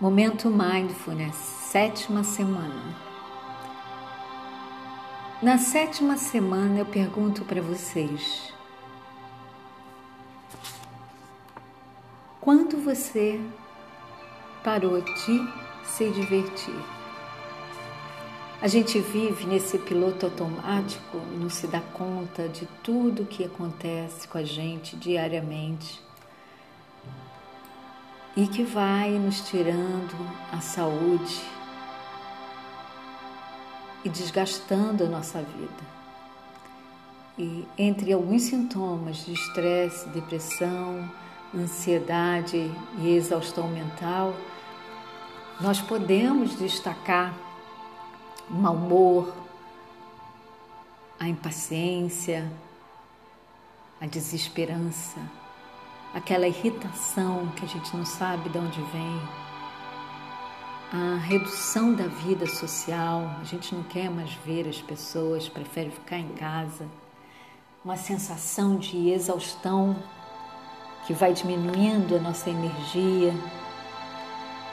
Momento Mindfulness, sétima semana. Na sétima semana eu pergunto para vocês: quando você parou de se divertir? A gente vive nesse piloto automático e não se dá conta de tudo que acontece com a gente diariamente e que vai nos tirando a saúde e desgastando a nossa vida. E entre alguns sintomas de estresse, depressão, ansiedade e exaustão mental, nós podemos destacar o mau humor, a impaciência, a desesperança aquela irritação que a gente não sabe de onde vem, a redução da vida social, a gente não quer mais ver as pessoas, prefere ficar em casa, uma sensação de exaustão que vai diminuindo a nossa energia,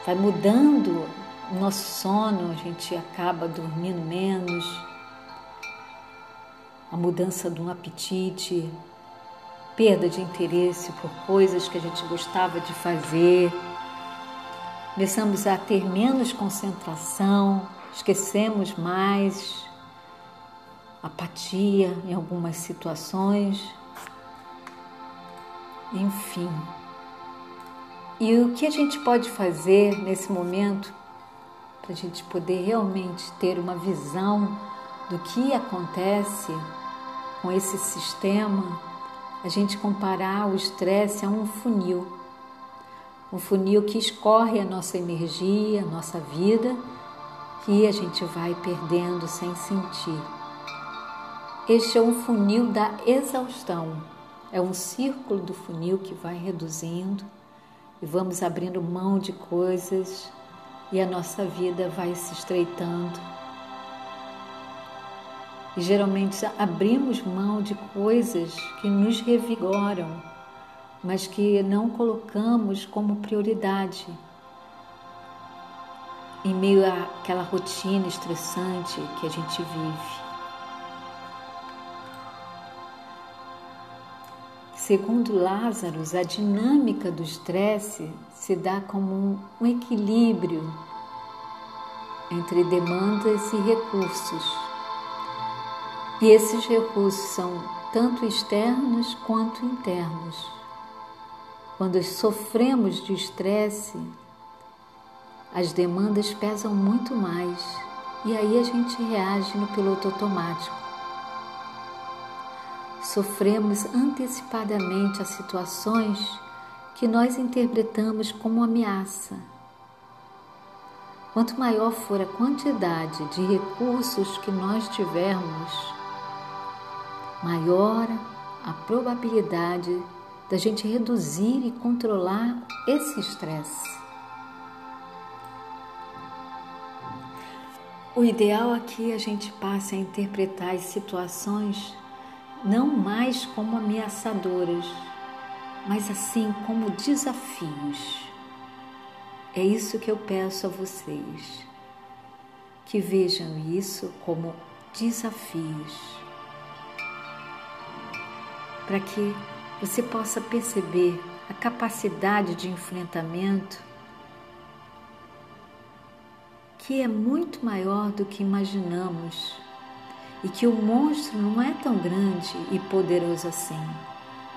vai mudando o nosso sono, a gente acaba dormindo menos, a mudança de um apetite, perda de interesse por coisas que a gente gostava de fazer, começamos a ter menos concentração, esquecemos mais, apatia em algumas situações, enfim. E o que a gente pode fazer nesse momento para a gente poder realmente ter uma visão do que acontece com esse sistema? A gente comparar o estresse a um funil. Um funil que escorre a nossa energia, a nossa vida, que a gente vai perdendo sem sentir. Este é um funil da exaustão. É um círculo do funil que vai reduzindo e vamos abrindo mão de coisas e a nossa vida vai se estreitando e geralmente abrimos mão de coisas que nos revigoram, mas que não colocamos como prioridade. Em meio àquela rotina estressante que a gente vive. Segundo Lázaro, a dinâmica do estresse se dá como um equilíbrio entre demandas e recursos e esses recursos são tanto externos quanto internos. Quando sofremos de estresse, as demandas pesam muito mais e aí a gente reage no piloto automático. Sofremos antecipadamente as situações que nós interpretamos como ameaça. Quanto maior for a quantidade de recursos que nós tivermos, maior a probabilidade da gente reduzir e controlar esse estresse. O ideal aqui é a gente passe a interpretar as situações não mais como ameaçadoras, mas assim como desafios. É isso que eu peço a vocês, que vejam isso como desafios para que você possa perceber a capacidade de enfrentamento que é muito maior do que imaginamos e que o monstro não é tão grande e poderoso assim.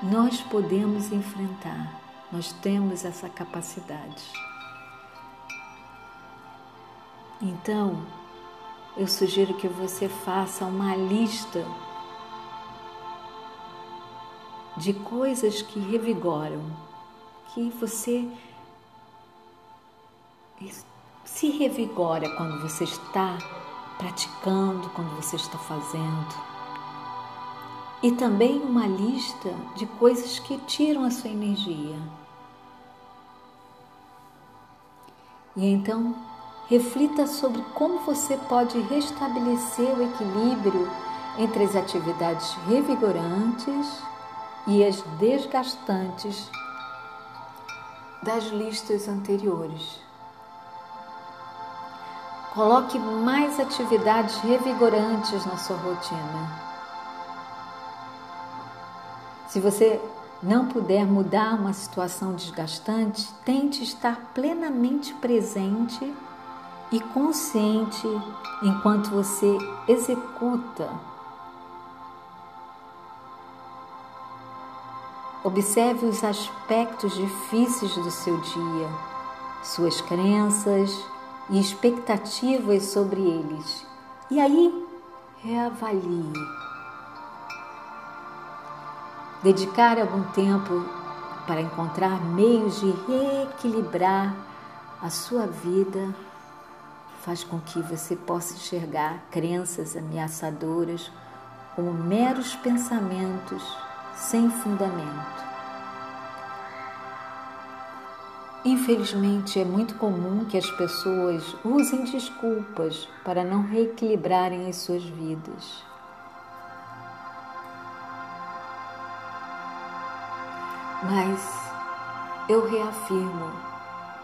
Nós podemos enfrentar, nós temos essa capacidade. Então, eu sugiro que você faça uma lista de coisas que revigoram, que você se revigora quando você está praticando, quando você está fazendo. E também uma lista de coisas que tiram a sua energia. E então, reflita sobre como você pode restabelecer o equilíbrio entre as atividades revigorantes e as desgastantes das listas anteriores. Coloque mais atividades revigorantes na sua rotina. Se você não puder mudar uma situação desgastante, tente estar plenamente presente e consciente enquanto você executa. Observe os aspectos difíceis do seu dia, suas crenças e expectativas sobre eles. E aí, reavalie. Dedicar algum tempo para encontrar meios de reequilibrar a sua vida faz com que você possa enxergar crenças ameaçadoras como meros pensamentos sem fundamento. Infelizmente, é muito comum que as pessoas usem desculpas para não reequilibrarem as suas vidas. Mas eu reafirmo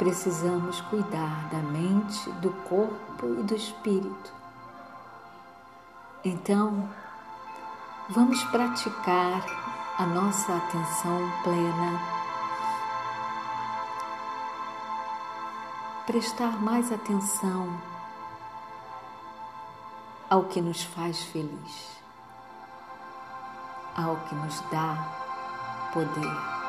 precisamos cuidar da mente, do corpo e do espírito. Então, vamos praticar a nossa atenção plena, prestar mais atenção ao que nos faz feliz, ao que nos dá poder.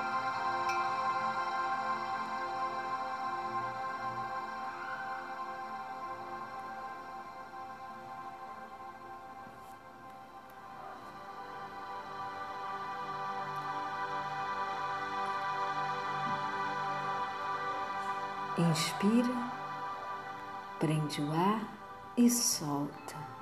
Inspira, prende o ar e solta.